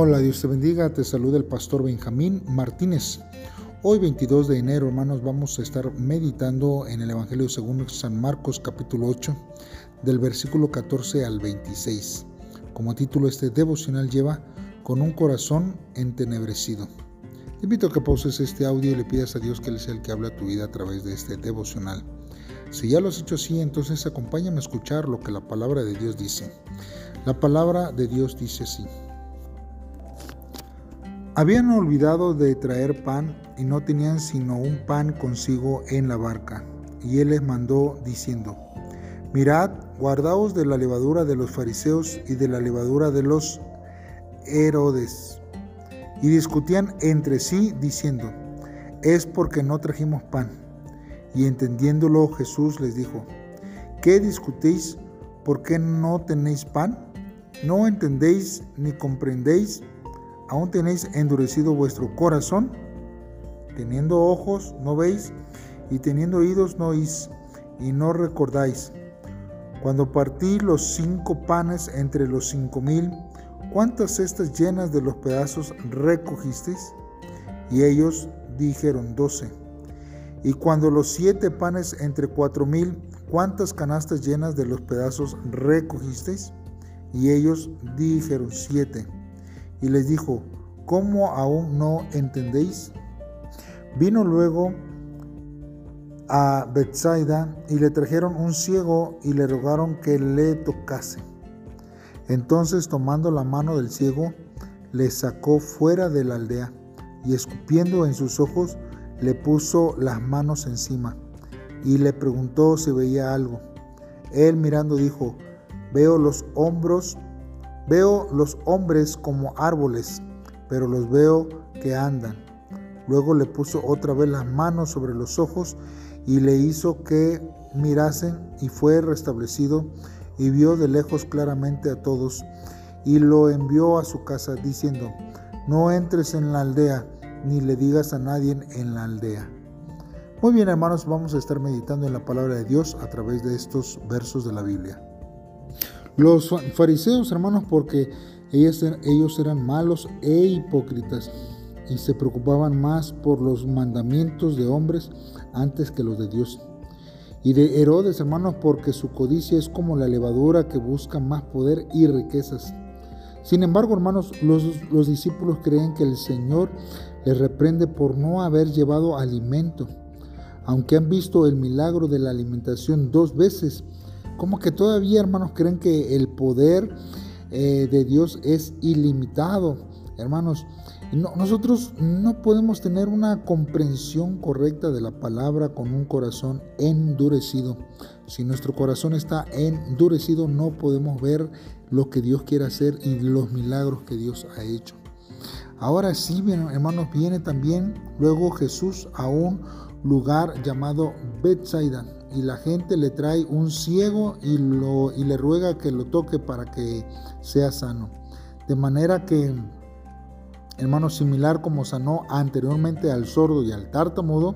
Hola, Dios te bendiga, te saluda el pastor Benjamín Martínez. Hoy 22 de enero, hermanos, vamos a estar meditando en el Evangelio según San Marcos capítulo 8, del versículo 14 al 26. Como título este devocional lleva con un corazón entenebrecido. Te invito a que pauses este audio y le pidas a Dios que Él sea el que habla a tu vida a través de este devocional. Si ya lo has hecho así, entonces acompáñame a escuchar lo que la palabra de Dios dice. La palabra de Dios dice así. Habían olvidado de traer pan y no tenían sino un pan consigo en la barca. Y él les mandó diciendo, Mirad, guardaos de la levadura de los fariseos y de la levadura de los Herodes. Y discutían entre sí diciendo, es porque no trajimos pan. Y entendiéndolo Jesús les dijo, ¿qué discutís? ¿Por qué no tenéis pan? ¿No entendéis ni comprendéis? ¿Aún tenéis endurecido vuestro corazón? Teniendo ojos, no veis, y teniendo oídos, no oís, y no recordáis. Cuando partí los cinco panes entre los cinco mil, ¿cuántas cestas llenas de los pedazos recogisteis? Y ellos dijeron doce. Y cuando los siete panes entre cuatro mil, ¿cuántas canastas llenas de los pedazos recogisteis? Y ellos dijeron siete y les dijo, ¿cómo aún no entendéis? Vino luego a Bethsaida y le trajeron un ciego y le rogaron que le tocase. Entonces tomando la mano del ciego, le sacó fuera de la aldea y escupiendo en sus ojos, le puso las manos encima y le preguntó si veía algo. Él mirando dijo, veo los hombros Veo los hombres como árboles, pero los veo que andan. Luego le puso otra vez las manos sobre los ojos y le hizo que mirasen y fue restablecido y vio de lejos claramente a todos y lo envió a su casa diciendo, no entres en la aldea ni le digas a nadie en la aldea. Muy bien hermanos, vamos a estar meditando en la palabra de Dios a través de estos versos de la Biblia. Los fariseos, hermanos, porque ellos, ellos eran malos e hipócritas y se preocupaban más por los mandamientos de hombres antes que los de Dios. Y de Herodes, hermanos, porque su codicia es como la levadura que busca más poder y riquezas. Sin embargo, hermanos, los, los discípulos creen que el Señor les reprende por no haber llevado alimento. Aunque han visto el milagro de la alimentación dos veces, como que todavía, hermanos, creen que el poder eh, de Dios es ilimitado. Hermanos, nosotros no podemos tener una comprensión correcta de la palabra con un corazón endurecido. Si nuestro corazón está endurecido, no podemos ver lo que Dios quiere hacer y los milagros que Dios ha hecho. Ahora sí, hermanos, viene también luego Jesús a un lugar llamado Bethsaida y la gente le trae un ciego y, lo, y le ruega que lo toque para que sea sano. De manera que, hermano, similar como sanó anteriormente al sordo y al tartamudo,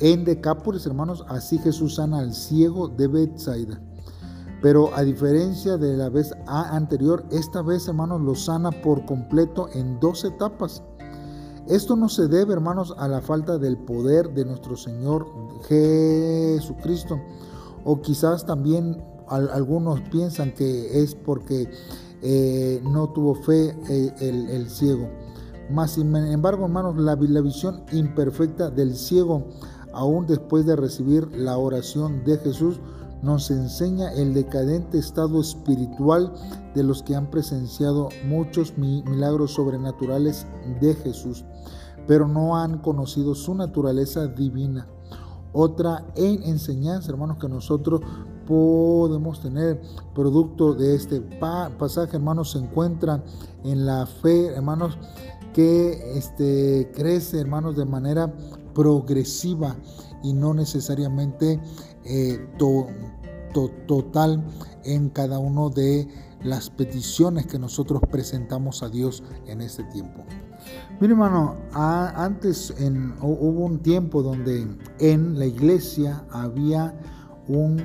en Decápolis, hermanos, así Jesús sana al ciego de Bethsaida. Pero a diferencia de la vez anterior, esta vez, hermanos, lo sana por completo en dos etapas. Esto no se debe, hermanos, a la falta del poder de nuestro Señor Jesucristo. O quizás también algunos piensan que es porque eh, no tuvo fe eh, el, ciego. Mas, sin embargo, hermanos, la, la visión imperfecta del ciego, aún después de recibir la oración de Jesús, nos enseña el decadente estado espiritual de los que han presenciado muchos milagros sobrenaturales de Jesús, pero no han conocido su naturaleza divina. Otra en enseñanza, hermanos, que nosotros podemos tener producto de este pasaje, hermanos, se encuentra en la fe, hermanos, que este, crece, hermanos, de manera progresiva y no necesariamente eh, total en cada uno de las peticiones que nosotros presentamos a Dios en este tiempo. Mira hermano, antes hubo un tiempo donde en la iglesia había un,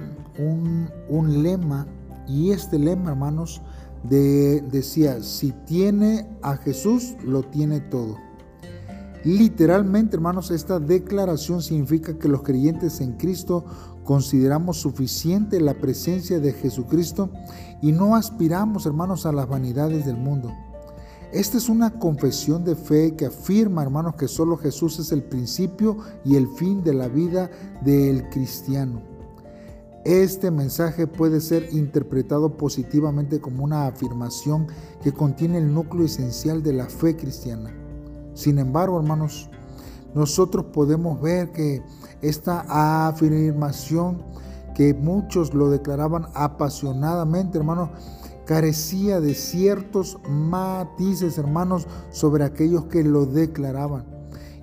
un lema y este lema hermanos decía, si tiene a Jesús, lo tiene todo. Literalmente, hermanos, esta declaración significa que los creyentes en Cristo consideramos suficiente la presencia de Jesucristo y no aspiramos, hermanos, a las vanidades del mundo. Esta es una confesión de fe que afirma, hermanos, que solo Jesús es el principio y el fin de la vida del cristiano. Este mensaje puede ser interpretado positivamente como una afirmación que contiene el núcleo esencial de la fe cristiana. Sin embargo, hermanos, nosotros podemos ver que esta afirmación que muchos lo declaraban apasionadamente, hermanos, carecía de ciertos matices, hermanos, sobre aquellos que lo declaraban.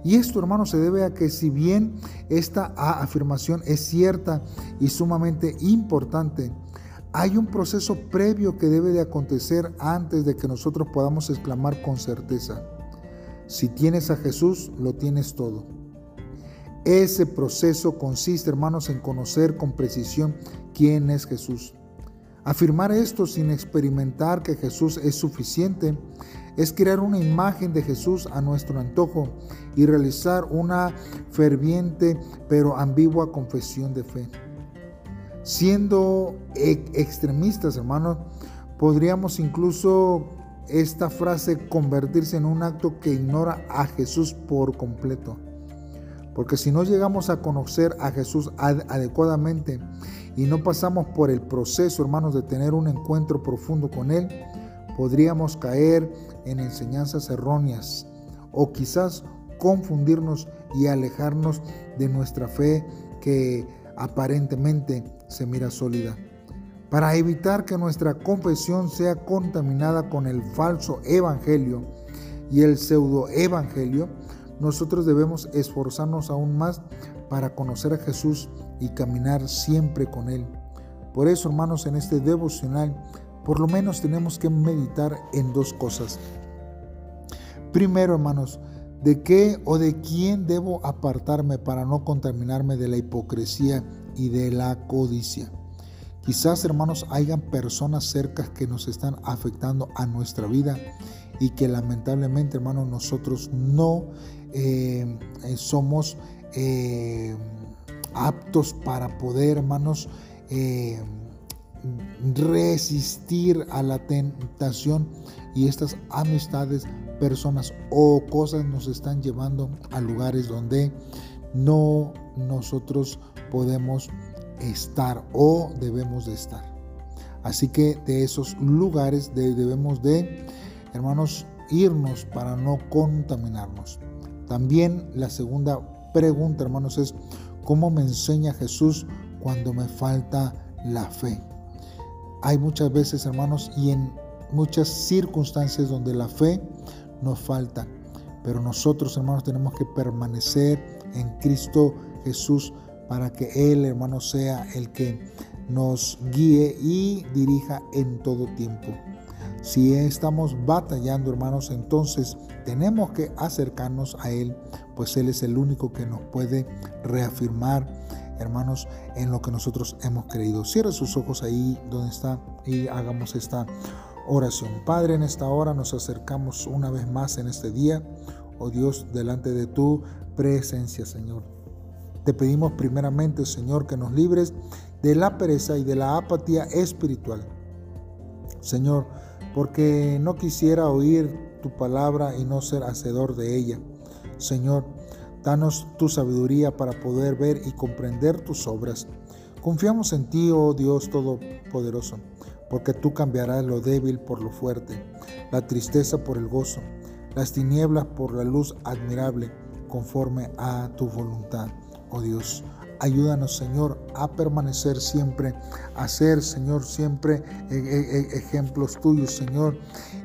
Y esto, hermanos, se debe a que si bien esta afirmación es cierta y sumamente importante, hay un proceso previo que debe de acontecer antes de que nosotros podamos exclamar con certeza. Si tienes a Jesús, lo tienes todo. Ese proceso consiste, hermanos, en conocer con precisión quién es Jesús. Afirmar esto sin experimentar que Jesús es suficiente es crear una imagen de Jesús a nuestro antojo y realizar una ferviente pero ambigua confesión de fe. Siendo extremistas, hermanos, podríamos incluso esta frase convertirse en un acto que ignora a Jesús por completo. Porque si no llegamos a conocer a Jesús adecuadamente y no pasamos por el proceso, hermanos, de tener un encuentro profundo con Él, podríamos caer en enseñanzas erróneas o quizás confundirnos y alejarnos de nuestra fe que aparentemente se mira sólida. Para evitar que nuestra confesión sea contaminada con el falso evangelio y el pseudo evangelio, nosotros debemos esforzarnos aún más para conocer a Jesús y caminar siempre con Él. Por eso, hermanos, en este devocional, por lo menos tenemos que meditar en dos cosas. Primero, hermanos, ¿de qué o de quién debo apartarme para no contaminarme de la hipocresía y de la codicia? Quizás, hermanos, hayan personas cercas que nos están afectando a nuestra vida y que lamentablemente, hermanos, nosotros no eh, eh, somos eh, aptos para poder, hermanos, resistir a la tentación y estas amistades, personas o cosas nos están llevando a lugares donde no nosotros podemos estar o debemos de estar. Así que de esos lugares debemos de, hermanos, irnos para no contaminarnos. También la segunda pregunta, hermanos, es ¿cómo me enseña Jesús cuando me falta la fe? Hay muchas veces, hermanos, y en muchas circunstancias donde la fe nos falta. Pero nosotros, hermanos, tenemos que permanecer en Cristo Jesús para que Él, hermano, sea el que nos guíe y dirija en todo tiempo. Si estamos batallando, hermanos, entonces tenemos que acercarnos a Él, pues Él es el único que nos puede reafirmar, hermanos, en lo que nosotros hemos creído. Cierra sus ojos ahí donde está y hagamos esta oración. Padre, en esta hora nos acercamos una vez más en este día, oh Dios, delante de tu presencia, Señor. Te pedimos primeramente, Señor, que nos libres de la pereza y de la apatía espiritual. Señor, porque no quisiera oír tu palabra y no ser hacedor de ella. Señor, danos tu sabiduría para poder ver y comprender tus obras. Confiamos en ti, oh Dios Todopoderoso, porque tú cambiarás lo débil por lo fuerte, la tristeza por el gozo, las tinieblas por la luz admirable, conforme a tu voluntad oh Dios. Ayúdanos, Señor, a permanecer siempre, a ser, Señor, siempre eh, eh, eh, ejemplos tuyos, Señor,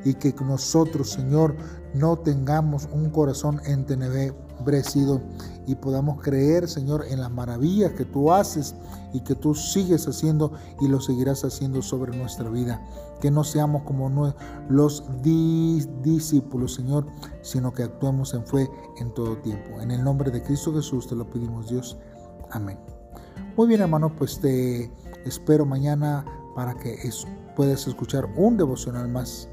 y que nosotros, Señor, no tengamos un corazón entenebrecido y podamos creer, Señor, en las maravillas que tú haces y que tú sigues haciendo y lo seguirás haciendo sobre nuestra vida. Que no seamos como los discípulos, Señor, sino que actuemos en fe en todo tiempo. En el nombre de Cristo Jesús te lo pedimos, Dios. Amén. Muy bien, hermano, pues te espero mañana para que puedas escuchar un devocional más.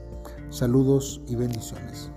Saludos y bendiciones.